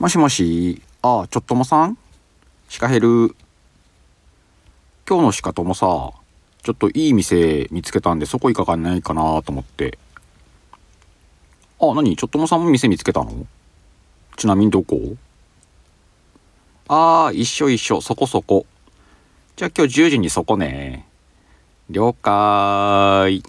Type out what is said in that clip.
もしもし、ああ、ちょっともさん？シカヘル。今日のシカともさ、ちょっといい店見つけたんで、そこ行かかないかなと思って。あ、なにちょっともさんも店見つけたの？ちなみにどこ？ああ、一緒一緒、そこそこ。じゃあ今日10時にそこね。了解。